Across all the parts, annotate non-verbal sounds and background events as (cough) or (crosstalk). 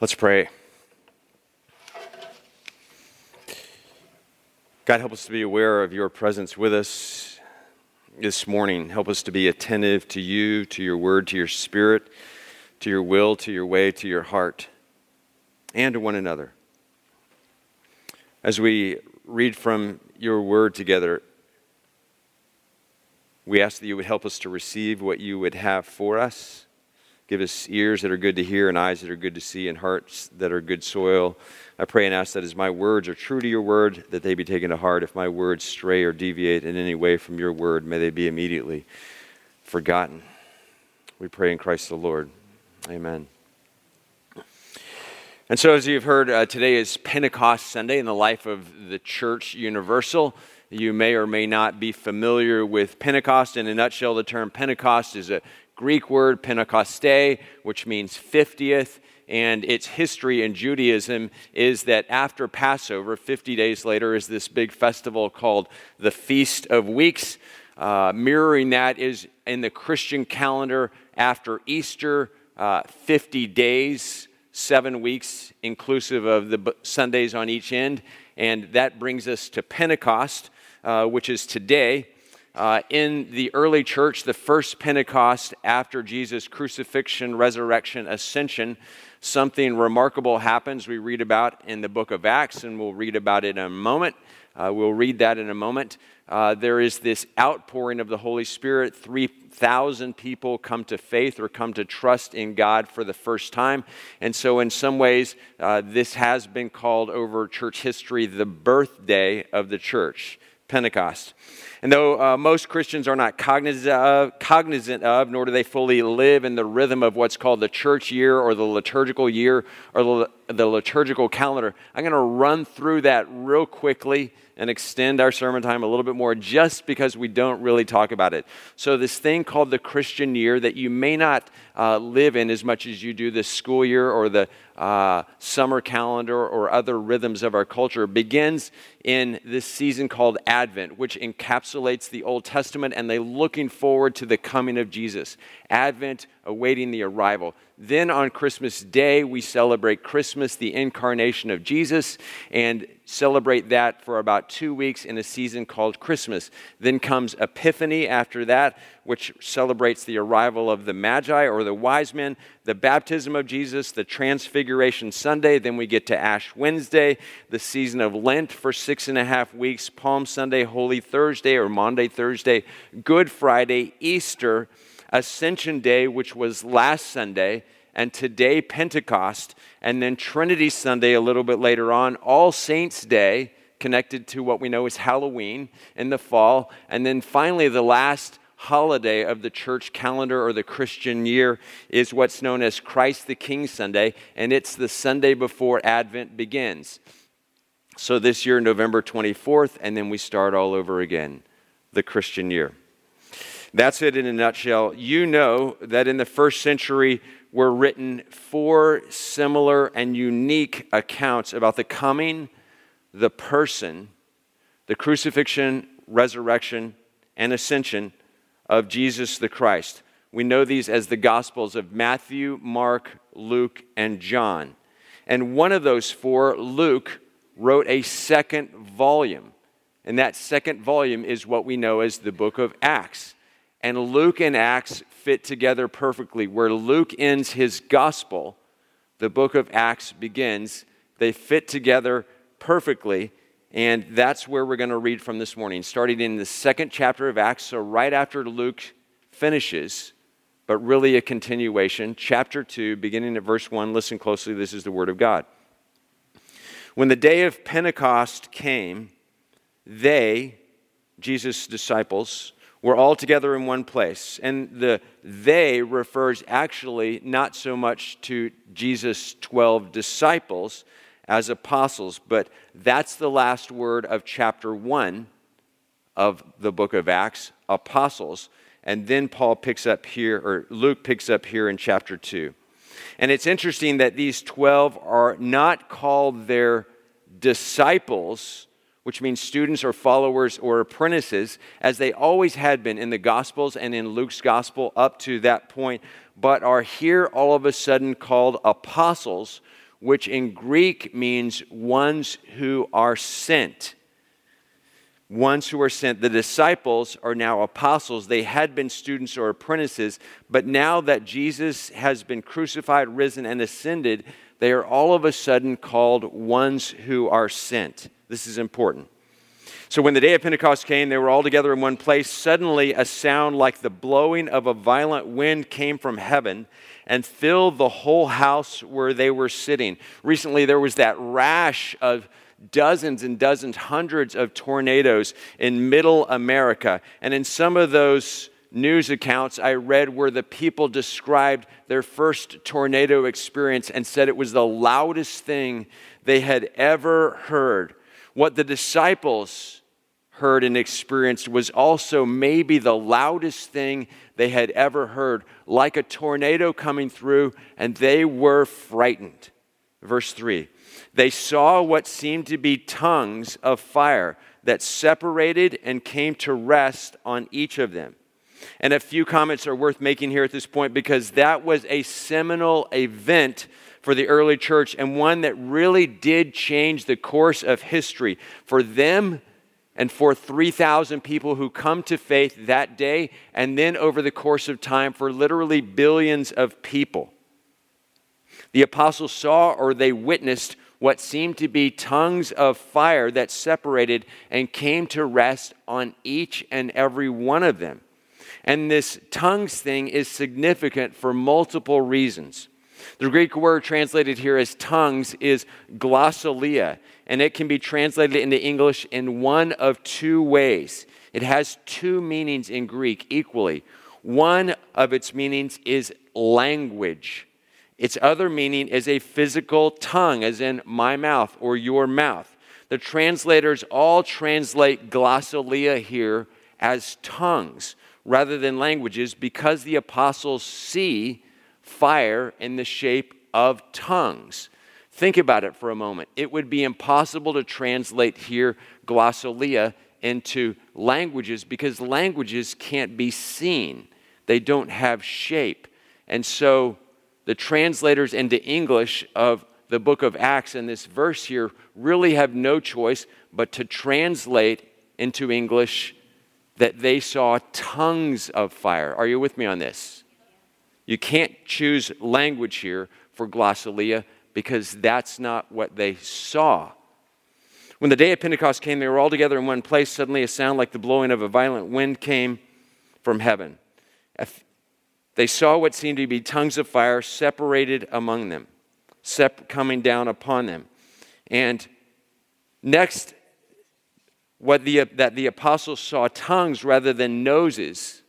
Let's pray. God, help us to be aware of your presence with us this morning. Help us to be attentive to you, to your word, to your spirit, to your will, to your way, to your heart, and to one another. As we read from your word together, we ask that you would help us to receive what you would have for us. Give us ears that are good to hear, and eyes that are good to see, and hearts that are good soil. I pray and ask that as my words are true to your word, that they be taken to heart. If my words stray or deviate in any way from your word, may they be immediately forgotten. We pray in Christ the Lord. Amen. And so, as you've heard, uh, today is Pentecost Sunday in the life of the Church Universal. You may or may not be familiar with Pentecost. In a nutshell, the term Pentecost is a Greek word Pentecoste, which means 50th. And its history in Judaism is that after Passover, 50 days later, is this big festival called the Feast of Weeks. Uh, mirroring that is in the Christian calendar after Easter, uh, 50 days, seven weeks, inclusive of the Sundays on each end. And that brings us to Pentecost, uh, which is today. Uh, in the early church, the first Pentecost after Jesus' crucifixion, resurrection, ascension, something remarkable happens. We read about in the book of Acts, and we'll read about it in a moment. Uh, we'll read that in a moment. Uh, there is this outpouring of the Holy Spirit. 3,000 people come to faith or come to trust in God for the first time. And so, in some ways, uh, this has been called over church history the birthday of the church, Pentecost. And though uh, most Christians are not cognizant of, cognizant of, nor do they fully live in the rhythm of what's called the church year or the liturgical year or the, the liturgical calendar, I'm going to run through that real quickly and extend our sermon time a little bit more just because we don't really talk about it. So, this thing called the Christian year that you may not uh, live in as much as you do the school year or the uh, summer calendar or other rhythms of our culture begins in this season called Advent, which encapsulates the Old Testament and they looking forward to the coming of Jesus. Advent, awaiting the arrival. Then on Christmas Day, we celebrate Christmas, the incarnation of Jesus, and celebrate that for about two weeks in a season called Christmas. Then comes Epiphany after that, which celebrates the arrival of the Magi or the wise men, the baptism of Jesus, the Transfiguration Sunday. Then we get to Ash Wednesday, the season of Lent for six and a half weeks, Palm Sunday, Holy Thursday or Monday, Thursday, Good Friday, Easter Ascension Day, which was last Sunday, and today Pentecost, and then Trinity Sunday a little bit later on, All Saints Day, connected to what we know as Halloween in the fall, and then finally the last holiday of the church calendar or the Christian year is what's known as Christ the King Sunday, and it's the Sunday before Advent begins. So this year, November 24th, and then we start all over again, the Christian year. That's it in a nutshell. You know that in the first century were written four similar and unique accounts about the coming, the person, the crucifixion, resurrection, and ascension of Jesus the Christ. We know these as the Gospels of Matthew, Mark, Luke, and John. And one of those four, Luke, wrote a second volume. And that second volume is what we know as the book of Acts. And Luke and Acts fit together perfectly. Where Luke ends his gospel, the book of Acts begins. They fit together perfectly. And that's where we're going to read from this morning, starting in the second chapter of Acts. So, right after Luke finishes, but really a continuation, chapter 2, beginning at verse 1. Listen closely, this is the word of God. When the day of Pentecost came, they, Jesus' disciples, were all together in one place. And the they refers actually not so much to Jesus' 12 disciples as apostles, but that's the last word of chapter 1 of the book of Acts, apostles. And then Paul picks up here, or Luke picks up here in chapter 2. And it's interesting that these 12 are not called their disciples which means students or followers or apprentices, as they always had been in the Gospels and in Luke's Gospel up to that point, but are here all of a sudden called apostles, which in Greek means ones who are sent. Ones who are sent. The disciples are now apostles. They had been students or apprentices, but now that Jesus has been crucified, risen, and ascended, they are all of a sudden called ones who are sent. This is important. So when the day of Pentecost came, they were all together in one place. Suddenly, a sound like the blowing of a violent wind came from heaven and filled the whole house where they were sitting. Recently, there was that rash of dozens and dozens, hundreds of tornadoes in middle America. And in some of those news accounts I read where the people described their first tornado experience and said it was the loudest thing they had ever heard. What the disciples heard and experienced was also maybe the loudest thing they had ever heard, like a tornado coming through, and they were frightened. Verse 3 They saw what seemed to be tongues of fire that separated and came to rest on each of them. And a few comments are worth making here at this point because that was a seminal event for the early church and one that really did change the course of history for them and for 3,000 people who come to faith that day, and then over the course of time for literally billions of people. The apostles saw or they witnessed what seemed to be tongues of fire that separated and came to rest on each and every one of them. And this tongues thing is significant for multiple reasons. The Greek word translated here as tongues is glossolalia, and it can be translated into English in one of two ways. It has two meanings in Greek equally. One of its meanings is language. Its other meaning is a physical tongue, as in my mouth or your mouth. The translators all translate glossolalia here as tongues rather than languages because the apostles see fire in the shape of tongues. Think about it for a moment. It would be impossible to translate here glossolalia into languages because languages can't be seen, they don't have shape. And so the translators into English of the book of Acts and this verse here really have no choice but to translate into English that they saw tongues of fire. Are you with me on this? You can't choose language here for glossolalia because that's not what they saw. When the day of Pentecost came, they were all together in one place. Suddenly, a sound like the blowing of a violent wind came from heaven. They saw what seemed to be tongues of fire separated among them, sep- coming down upon them. And next, what the, that the apostles saw tongues rather than noses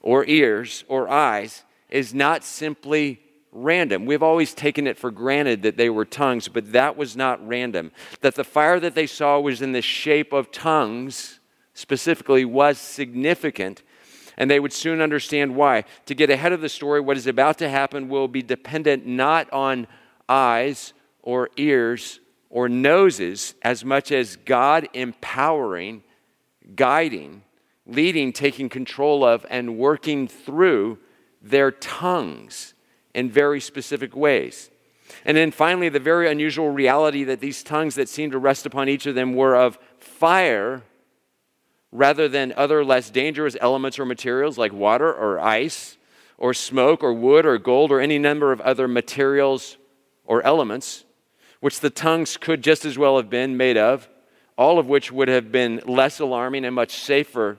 or ears or eyes is not simply random. We've always taken it for granted that they were tongues, but that was not random. That the fire that they saw was in the shape of tongues, specifically, was significant, and they would soon understand why. To get ahead of the story, what is about to happen will be dependent not on eyes or ears or noses as much as God empowering, guiding, leading, taking control of, and working through their tongues in very specific ways. And then finally, the very unusual reality that these tongues that seemed to rest upon each of them were of fire rather than other less dangerous elements or materials like water or ice or smoke or wood or gold or any number of other materials or elements, which the tongues could just as well have been made of, all of which would have been less alarming and much safer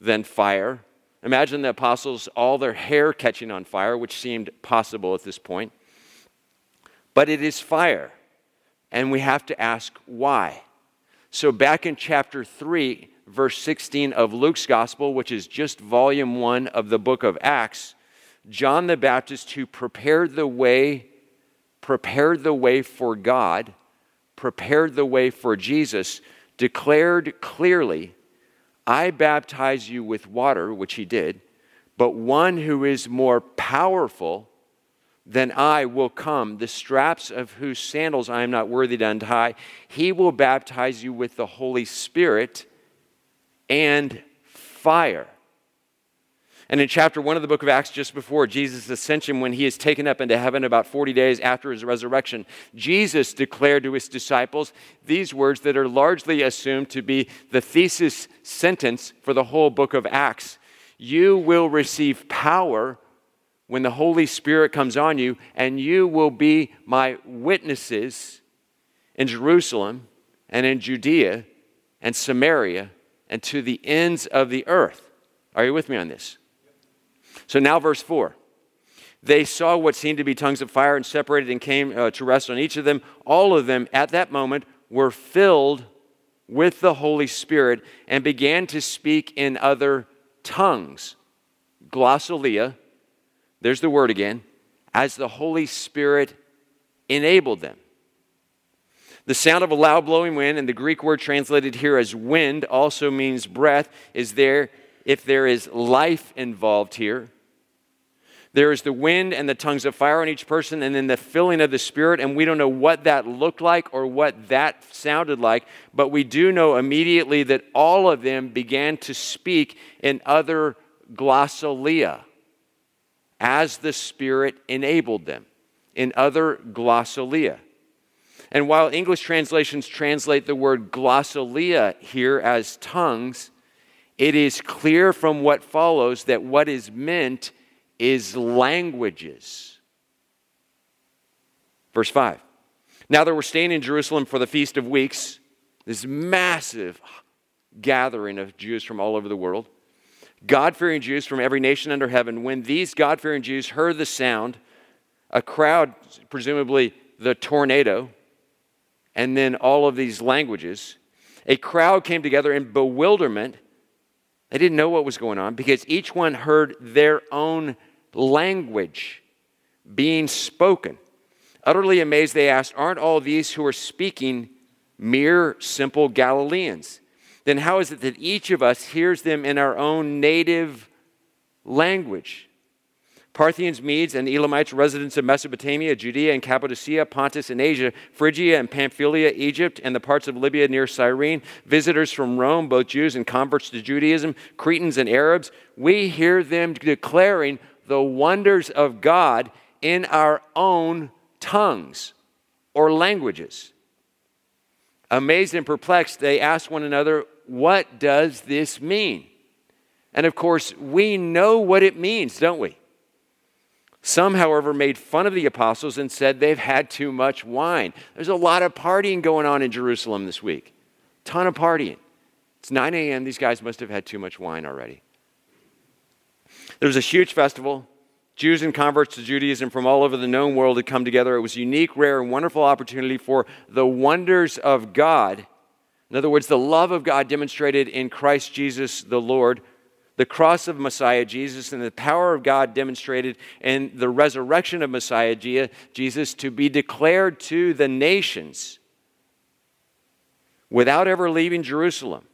than fire. Imagine the apostles, all their hair catching on fire, which seemed possible at this point. But it is fire, and we have to ask why. So, back in chapter 3, verse 16 of Luke's gospel, which is just volume 1 of the book of Acts, John the Baptist, who prepared the way, prepared the way for God, prepared the way for Jesus, declared clearly I baptize you with water, which he did, but one who is more powerful than I will come, the straps of whose sandals I am not worthy to untie. He will baptize you with the Holy Spirit and fire. And in chapter 1 of the book of Acts, just before Jesus' ascension, when he is taken up into heaven about 40 days after his resurrection, Jesus declared to his disciples these words that are largely assumed to be the thesis sentence for the whole book of Acts You will receive power when the Holy Spirit comes on you, and you will be my witnesses in Jerusalem and in Judea and Samaria and to the ends of the earth. Are you with me on this? So now, verse 4. They saw what seemed to be tongues of fire and separated and came uh, to rest on each of them. All of them at that moment were filled with the Holy Spirit and began to speak in other tongues. Glossolalia, there's the word again, as the Holy Spirit enabled them. The sound of a loud blowing wind, and the Greek word translated here as wind also means breath, is there if there is life involved here. There is the wind and the tongues of fire on each person, and then the filling of the Spirit. And we don't know what that looked like or what that sounded like, but we do know immediately that all of them began to speak in other glossolalia as the Spirit enabled them, in other glossolalia. And while English translations translate the word glossolalia here as tongues, it is clear from what follows that what is meant is languages. Verse 5. Now they were staying in Jerusalem for the Feast of Weeks, this massive gathering of Jews from all over the world. God fearing Jews from every nation under heaven. When these God fearing Jews heard the sound, a crowd, presumably the tornado, and then all of these languages, a crowd came together in bewilderment they didn't know what was going on because each one heard their own language being spoken. Utterly amazed, they asked, Aren't all these who are speaking mere simple Galileans? Then how is it that each of us hears them in our own native language? Parthians, Medes, and Elamites, residents of Mesopotamia, Judea and Cappadocia, Pontus and Asia, Phrygia and Pamphylia, Egypt, and the parts of Libya near Cyrene, visitors from Rome, both Jews and converts to Judaism, Cretans and Arabs, we hear them declaring the wonders of God in our own tongues or languages. Amazed and perplexed, they ask one another, What does this mean? And of course, we know what it means, don't we? Some, however, made fun of the apostles and said they've had too much wine. There's a lot of partying going on in Jerusalem this week. Ton of partying. It's 9 a.m. These guys must have had too much wine already. There was a huge festival. Jews and converts to Judaism from all over the known world had come together. It was a unique, rare, and wonderful opportunity for the wonders of God. In other words, the love of God demonstrated in Christ Jesus the Lord the cross of Messiah Jesus and the power of God demonstrated in the resurrection of Messiah Jesus to be declared to the nations without ever leaving Jerusalem.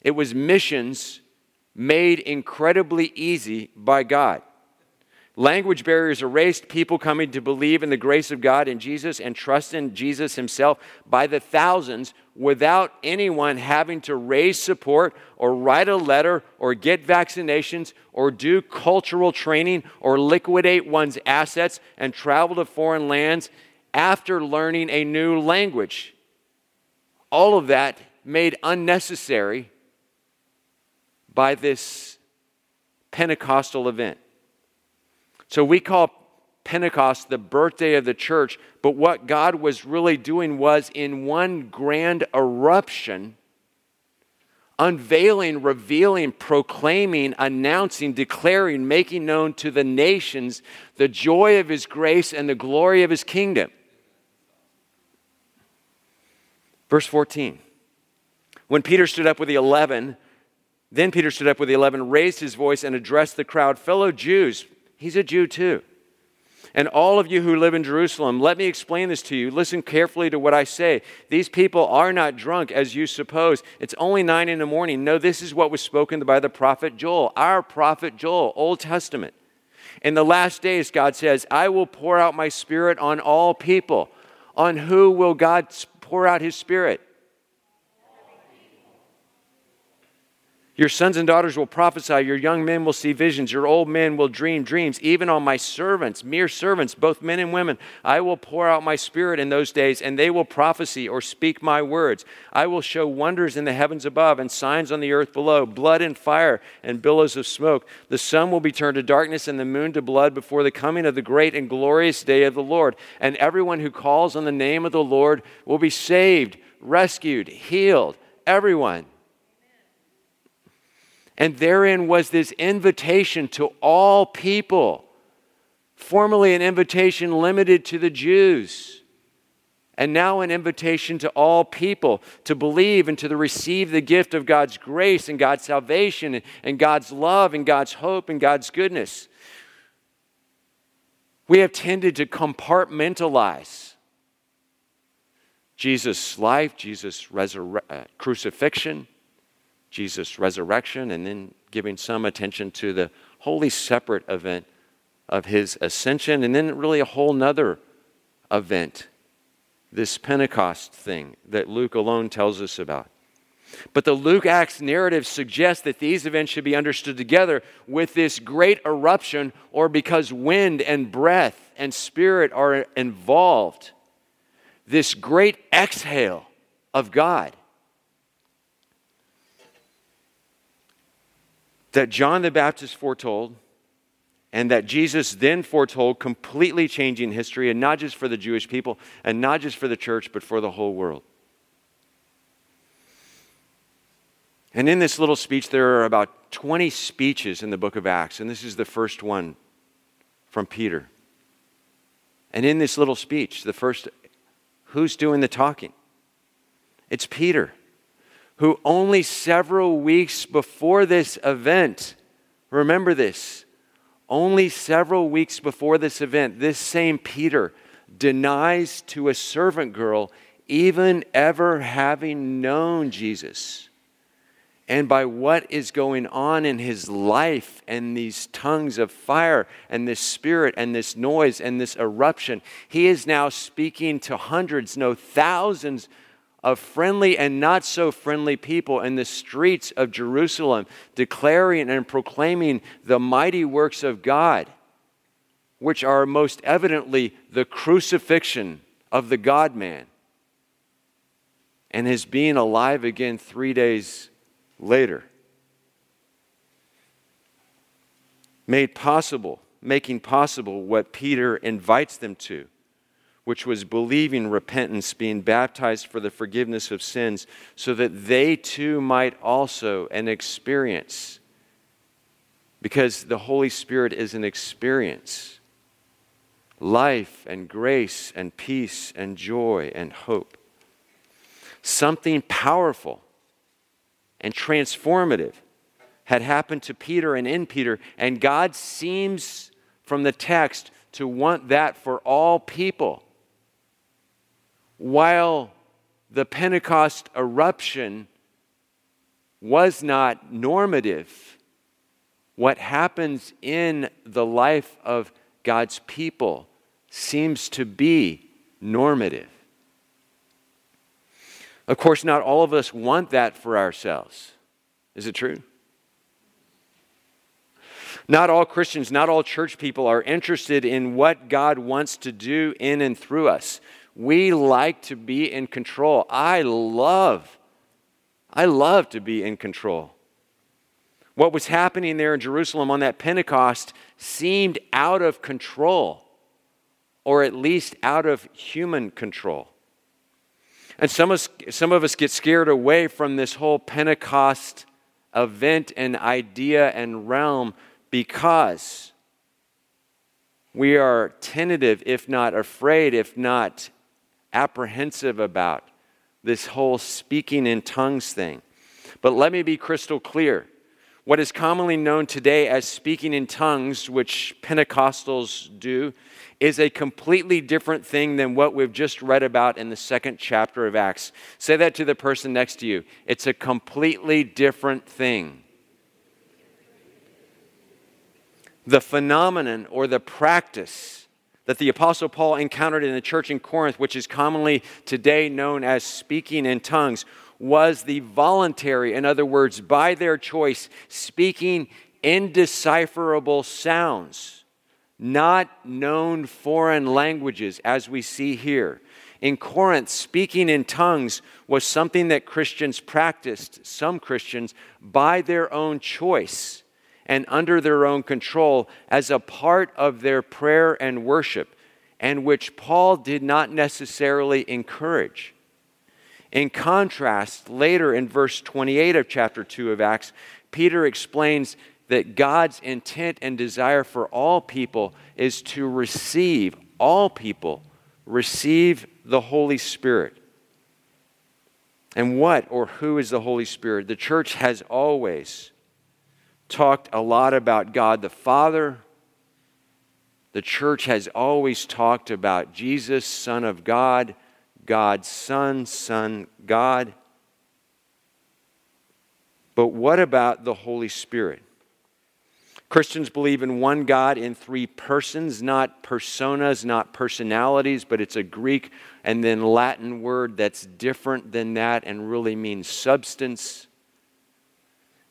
It was missions made incredibly easy by God. Language barriers erased, people coming to believe in the grace of God in Jesus and trust in Jesus Himself by the thousands without anyone having to raise support or write a letter or get vaccinations or do cultural training or liquidate one's assets and travel to foreign lands after learning a new language. All of that made unnecessary by this Pentecostal event. So we call Pentecost the birthday of the church, but what God was really doing was in one grand eruption, unveiling, revealing, proclaiming, announcing, declaring, making known to the nations the joy of his grace and the glory of his kingdom. Verse 14. When Peter stood up with the eleven, then Peter stood up with the eleven, raised his voice, and addressed the crowd Fellow Jews, He's a Jew too. And all of you who live in Jerusalem, let me explain this to you. Listen carefully to what I say. These people are not drunk as you suppose. It's only nine in the morning. No, this is what was spoken by the prophet Joel, our prophet Joel, Old Testament. In the last days, God says, I will pour out my spirit on all people. On who will God pour out his spirit? Your sons and daughters will prophesy, your young men will see visions, your old men will dream dreams. Even on my servants, mere servants, both men and women, I will pour out my spirit in those days, and they will prophesy or speak my words. I will show wonders in the heavens above and signs on the earth below blood and fire and billows of smoke. The sun will be turned to darkness and the moon to blood before the coming of the great and glorious day of the Lord. And everyone who calls on the name of the Lord will be saved, rescued, healed. Everyone. And therein was this invitation to all people, formerly an invitation limited to the Jews, and now an invitation to all people to believe and to receive the gift of God's grace and God's salvation and God's love and God's hope and God's goodness. We have tended to compartmentalize Jesus' life, Jesus' uh, crucifixion Jesus' resurrection, and then giving some attention to the wholly separate event of his ascension, and then really a whole nother event, this Pentecost thing that Luke alone tells us about. But the Luke Acts narrative suggests that these events should be understood together with this great eruption, or because wind and breath and spirit are involved, this great exhale of God. That John the Baptist foretold and that Jesus then foretold, completely changing history, and not just for the Jewish people, and not just for the church, but for the whole world. And in this little speech, there are about 20 speeches in the book of Acts, and this is the first one from Peter. And in this little speech, the first, who's doing the talking? It's Peter who only several weeks before this event, remember this, only several weeks before this event, this same Peter denies to a servant girl even ever having known Jesus. And by what is going on in his life and these tongues of fire and this spirit and this noise and this eruption, he is now speaking to hundreds, no, thousands of friendly and not so friendly people in the streets of Jerusalem, declaring and proclaiming the mighty works of God, which are most evidently the crucifixion of the God man and his being alive again three days later. Made possible, making possible what Peter invites them to which was believing repentance, being baptized for the forgiveness of sins, so that they too might also and experience, because the Holy Spirit is an experience, life and grace and peace and joy and hope. Something powerful and transformative had happened to Peter and in Peter, and God seems from the text to want that for all people while the Pentecost eruption was not normative, what happens in the life of God's people seems to be normative. Of course, not all of us want that for ourselves. Is it true? Not all Christians, not all church people are interested in what God wants to do in and through us. We like to be in control. I love, I love to be in control. What was happening there in Jerusalem on that Pentecost seemed out of control, or at least out of human control. And some of, us, some of us get scared away from this whole Pentecost event and idea and realm because we are tentative, if not afraid, if not apprehensive about this whole speaking in tongues thing. But let me be crystal clear. What is commonly known today as speaking in tongues, which Pentecostals do, is a completely different thing than what we've just read about in the second chapter of Acts. Say that to the person next to you. It's a completely different thing. The phenomenon or the practice that the Apostle Paul encountered in the church in Corinth, which is commonly today known as speaking in tongues, was the voluntary, in other words, by their choice, speaking indecipherable sounds, not known foreign languages, as we see here. In Corinth, speaking in tongues was something that Christians practiced, some Christians, by their own choice and under their own control as a part of their prayer and worship, and which Paul did not necessarily encourage. In contrast, later in verse 28 of chapter 2 of Acts, Peter explains that God's intent and desire for all people is to receive, all people receive the Holy Spirit. And what or who is the Holy Spirit? The church has always talked a lot about God the Father. The church has always talked about Jesus, Son of God, God's Son, Son, God. But what about the Holy Spirit? Christians believe in one God in three persons, not personas, not personalities, but it's a Greek and then Latin word that's different than that and really means substance.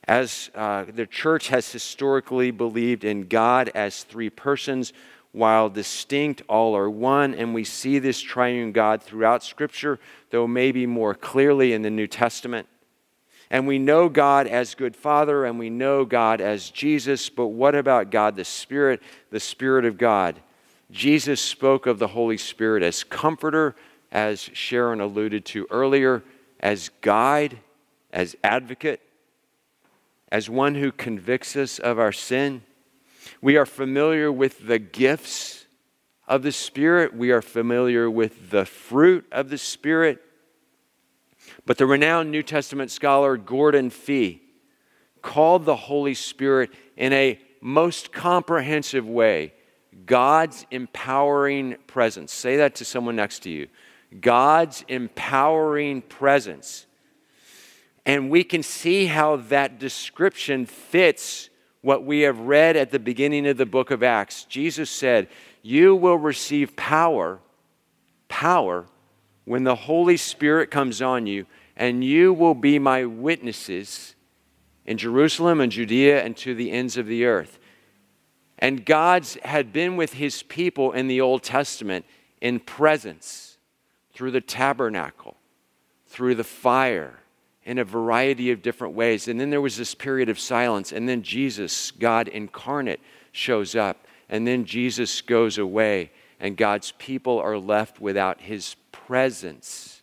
As uh, the church has historically believed in God as three persons, while distinct, all are one, and we see this triune God throughout Scripture, though maybe more clearly in the New Testament. And we know God as good Father and we know God as Jesus, but what about God the Spirit, the Spirit of God? Jesus spoke of the Holy Spirit as comforter, as Sharon alluded to earlier, as guide, as advocate, as one who convicts us of our sin. We are familiar with the gifts of the Spirit, we are familiar with the fruit of the Spirit. But the renowned New Testament scholar Gordon Fee called the Holy Spirit in a most comprehensive way God's empowering presence. Say that to someone next to you. God's empowering presence. And we can see how that description fits what we have read at the beginning of the book of Acts. Jesus said, You will receive power, power, when the Holy Spirit comes on you, and you will be my witnesses in Jerusalem and Judea and to the ends of the earth. And God's had been with his people in the Old Testament in presence through the tabernacle, through the fire, in a variety of different ways. And then there was this period of silence, and then Jesus, God incarnate, shows up, and then Jesus goes away, and God's people are left without his presence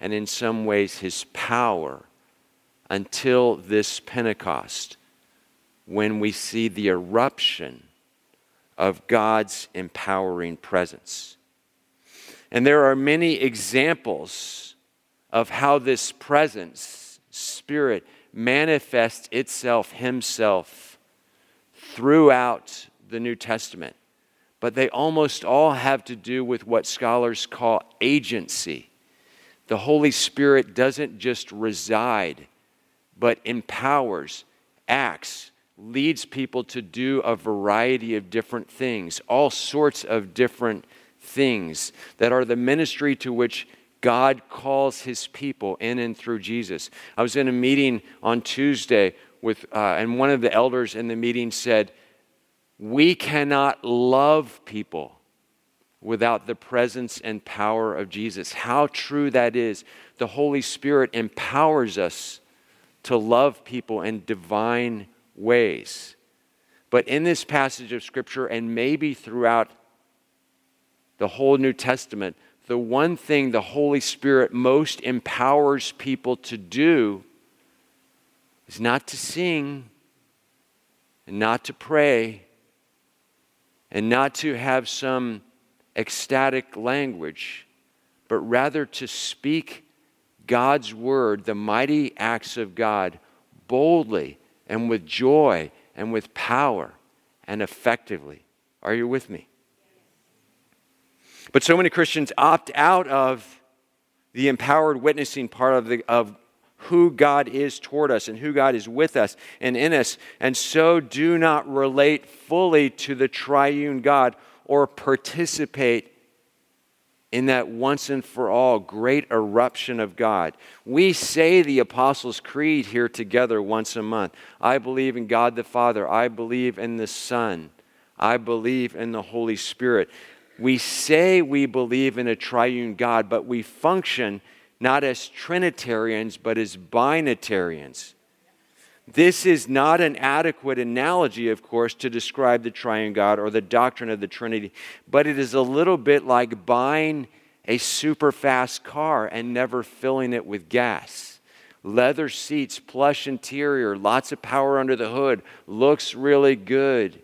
and in some ways his power until this Pentecost when we see the eruption of God's empowering presence. And there are many examples of how this presence, Spirit, manifests itself, Himself, throughout the New Testament. But they almost all have to do with what scholars call agency the Holy Spirit doesn't just reside, but empowers, acts, leads people to do a variety of different things, all sorts of different things that are the ministry to which God calls his people in and through Jesus. I was in a meeting on Tuesday with, uh, and one of the elders in the meeting said, We cannot love people without the presence and power of Jesus. How true that is. The Holy Spirit empowers us to love people in divine ways. But in this passage of Scripture, and maybe throughout the whole New Testament, the one thing the Holy Spirit most empowers people to do is not to sing and not to pray and not to have some ecstatic language, but rather to speak God's word, the mighty acts of God, boldly and with joy and with power and effectively. Are you with me? But so many Christians opt out of the empowered witnessing part of, the, of who God is toward us and who God is with us and in us, and so do not relate fully to the triune God or participate in that once and for all great eruption of God. We say the Apostles' Creed here together once a month. I believe in God the Father. I believe in the Son. I believe in the Holy Spirit. We say we believe in a triune God, but we function not as Trinitarians, but as binitarians. This is not an adequate analogy, of course, to describe the triune God or the doctrine of the Trinity, but it is a little bit like buying a super fast car and never filling it with gas. Leather seats, plush interior, lots of power under the hood, looks really good.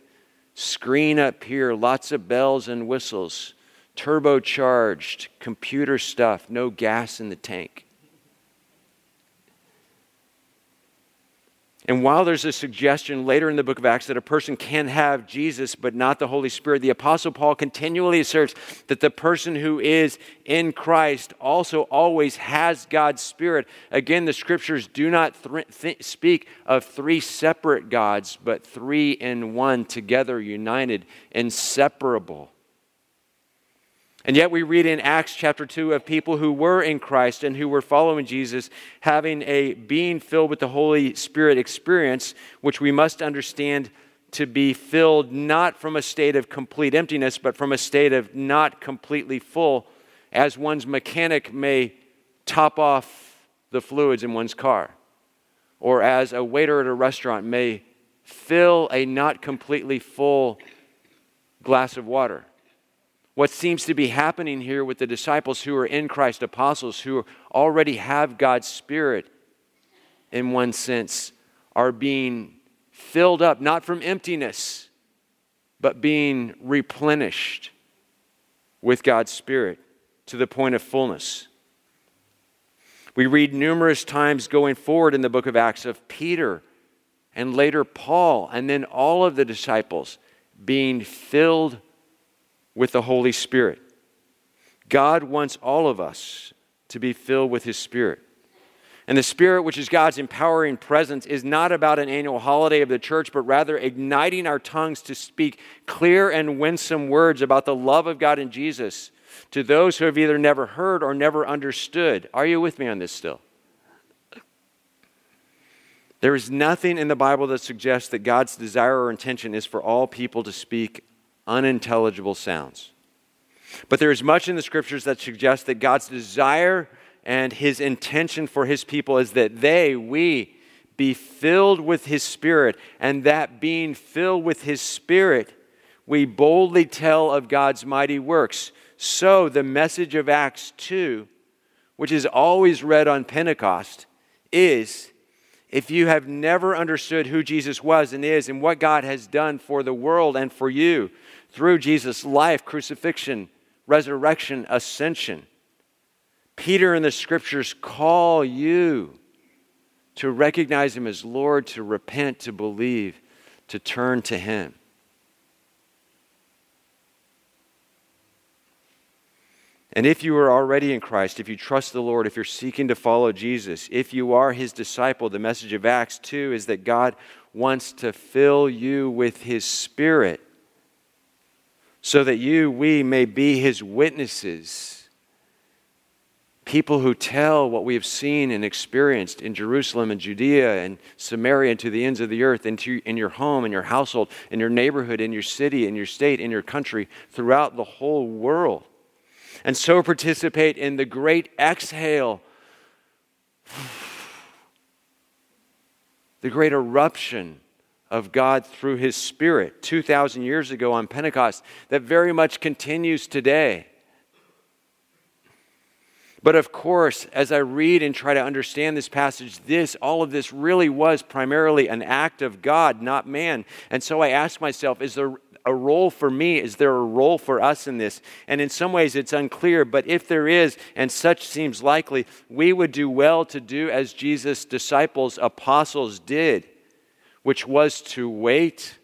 Screen up here, lots of bells and whistles, turbocharged, computer stuff, no gas in the tank. And while there's a suggestion later in the book of Acts that a person can have Jesus but not the Holy Spirit, the Apostle Paul continually asserts that the person who is in Christ also always has God's Spirit. Again, the scriptures do not th- th- speak of three separate gods, but three in one, together, united, inseparable. And yet, we read in Acts chapter 2 of people who were in Christ and who were following Jesus having a being filled with the Holy Spirit experience, which we must understand to be filled not from a state of complete emptiness, but from a state of not completely full, as one's mechanic may top off the fluids in one's car, or as a waiter at a restaurant may fill a not completely full glass of water what seems to be happening here with the disciples who are in Christ, apostles who already have God's Spirit, in one sense, are being filled up, not from emptiness, but being replenished with God's Spirit to the point of fullness. We read numerous times going forward in the book of Acts of Peter and later Paul, and then all of the disciples being filled with the Holy Spirit. God wants all of us to be filled with His Spirit. And the Spirit, which is God's empowering presence, is not about an annual holiday of the church, but rather igniting our tongues to speak clear and winsome words about the love of God in Jesus to those who have either never heard or never understood. Are you with me on this still? There is nothing in the Bible that suggests that God's desire or intention is for all people to speak unintelligible sounds. But there is much in the scriptures that suggests that God's desire and his intention for his people is that they, we, be filled with his spirit, and that being filled with his spirit, we boldly tell of God's mighty works. So, the message of Acts 2, which is always read on Pentecost, is if you have never understood who Jesus was and is and what God has done for the world and for you, through Jesus' life, crucifixion, resurrection, ascension. Peter and the scriptures call you to recognize him as Lord, to repent, to believe, to turn to him. And if you are already in Christ, if you trust the Lord, if you're seeking to follow Jesus, if you are his disciple, the message of Acts 2 is that God wants to fill you with his spirit so that you, we may be his witnesses. People who tell what we have seen and experienced in Jerusalem and Judea and Samaria and to the ends of the earth, into, in your home, in your household, in your neighborhood, in your city, in your state, in your country, throughout the whole world. And so participate in the great exhale, (sighs) the great eruption of God through His Spirit 2,000 years ago on Pentecost that very much continues today. But of course, as I read and try to understand this passage, this, all of this really was primarily an act of God, not man. And so I ask myself, is there a role for me? Is there a role for us in this? And in some ways it's unclear, but if there is, and such seems likely, we would do well to do as Jesus' disciples, apostles did which was to wait,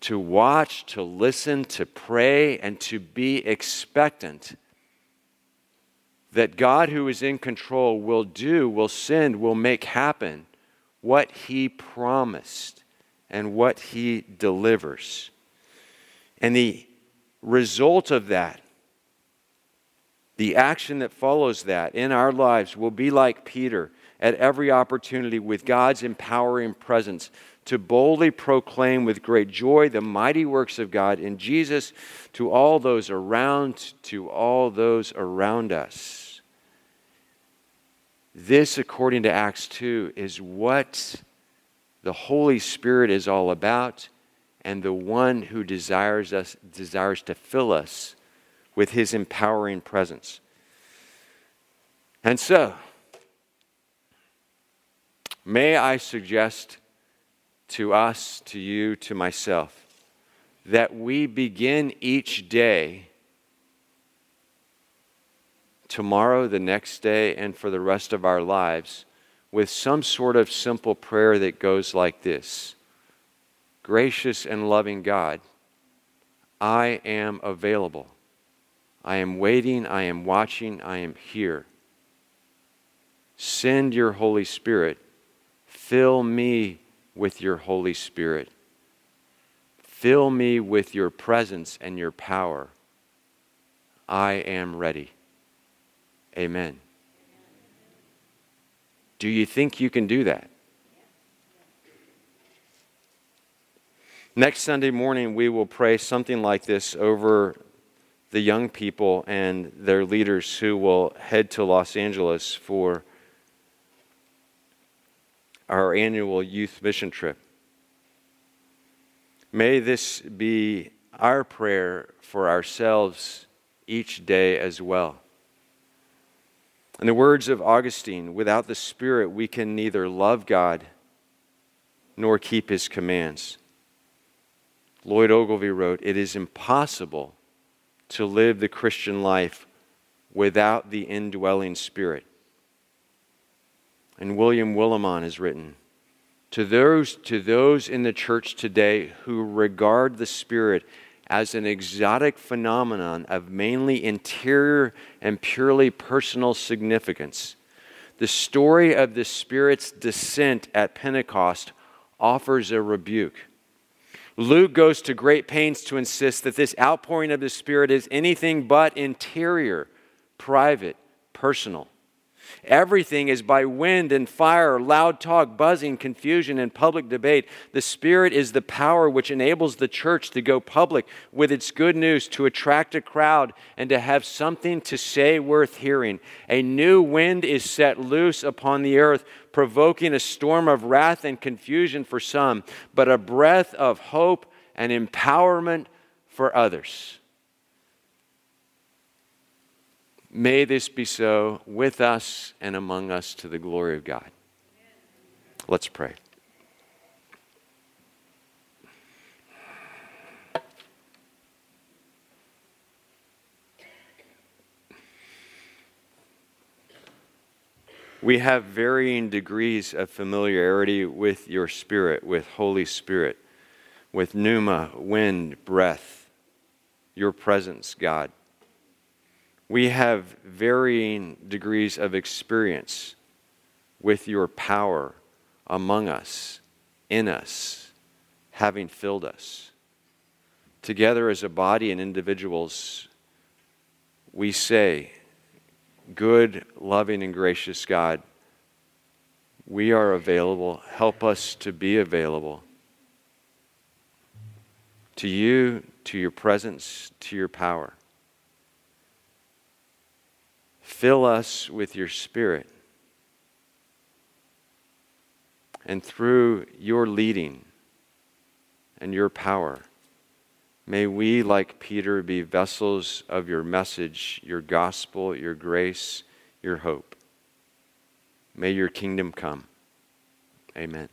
to watch, to listen, to pray, and to be expectant that God, who is in control, will do, will send, will make happen what He promised and what He delivers. And the result of that The action that follows that in our lives will be like Peter at every opportunity with God's empowering presence to boldly proclaim with great joy the mighty works of God in Jesus to all those around, to all those around us. This, according to Acts 2, is what the Holy Spirit is all about and the one who desires us desires to fill us with his empowering presence. And so, may I suggest to us, to you, to myself, that we begin each day, tomorrow, the next day, and for the rest of our lives, with some sort of simple prayer that goes like this Gracious and loving God, I am available. I am waiting, I am watching, I am here. Send your Holy Spirit. Fill me with your Holy Spirit. Fill me with your presence and your power. I am ready. Amen. Do you think you can do that? Next Sunday morning, we will pray something like this over the young people and their leaders who will head to Los Angeles for our annual youth mission trip. May this be our prayer for ourselves each day as well. In the words of Augustine, without the Spirit, we can neither love God nor keep His commands. Lloyd Ogilvie wrote, It is impossible to live the Christian life without the indwelling Spirit. And William Willimon has written, to those, to those in the church today who regard the Spirit as an exotic phenomenon of mainly interior and purely personal significance, the story of the Spirit's descent at Pentecost offers a rebuke. Luke goes to great pains to insist that this outpouring of the Spirit is anything but interior, private, personal. Everything is by wind and fire, loud talk, buzzing, confusion, and public debate. The Spirit is the power which enables the church to go public with its good news, to attract a crowd, and to have something to say worth hearing. A new wind is set loose upon the earth, provoking a storm of wrath and confusion for some, but a breath of hope and empowerment for others. May this be so with us and among us to the glory of God. Let's pray. we have varying degrees of familiarity with your Spirit, with Holy Spirit, with pneuma, wind, breath, your presence, God. We have varying degrees of experience with your power among us, in us, having filled us. Together as a body and individuals, we say, good, loving, and gracious God, we are available. Help us to be available to you, to your presence, to your power. Fill us with your Spirit. And through your leading and your power, May we, like Peter, be vessels of your message, your gospel, your grace, your hope. May your kingdom come. Amen.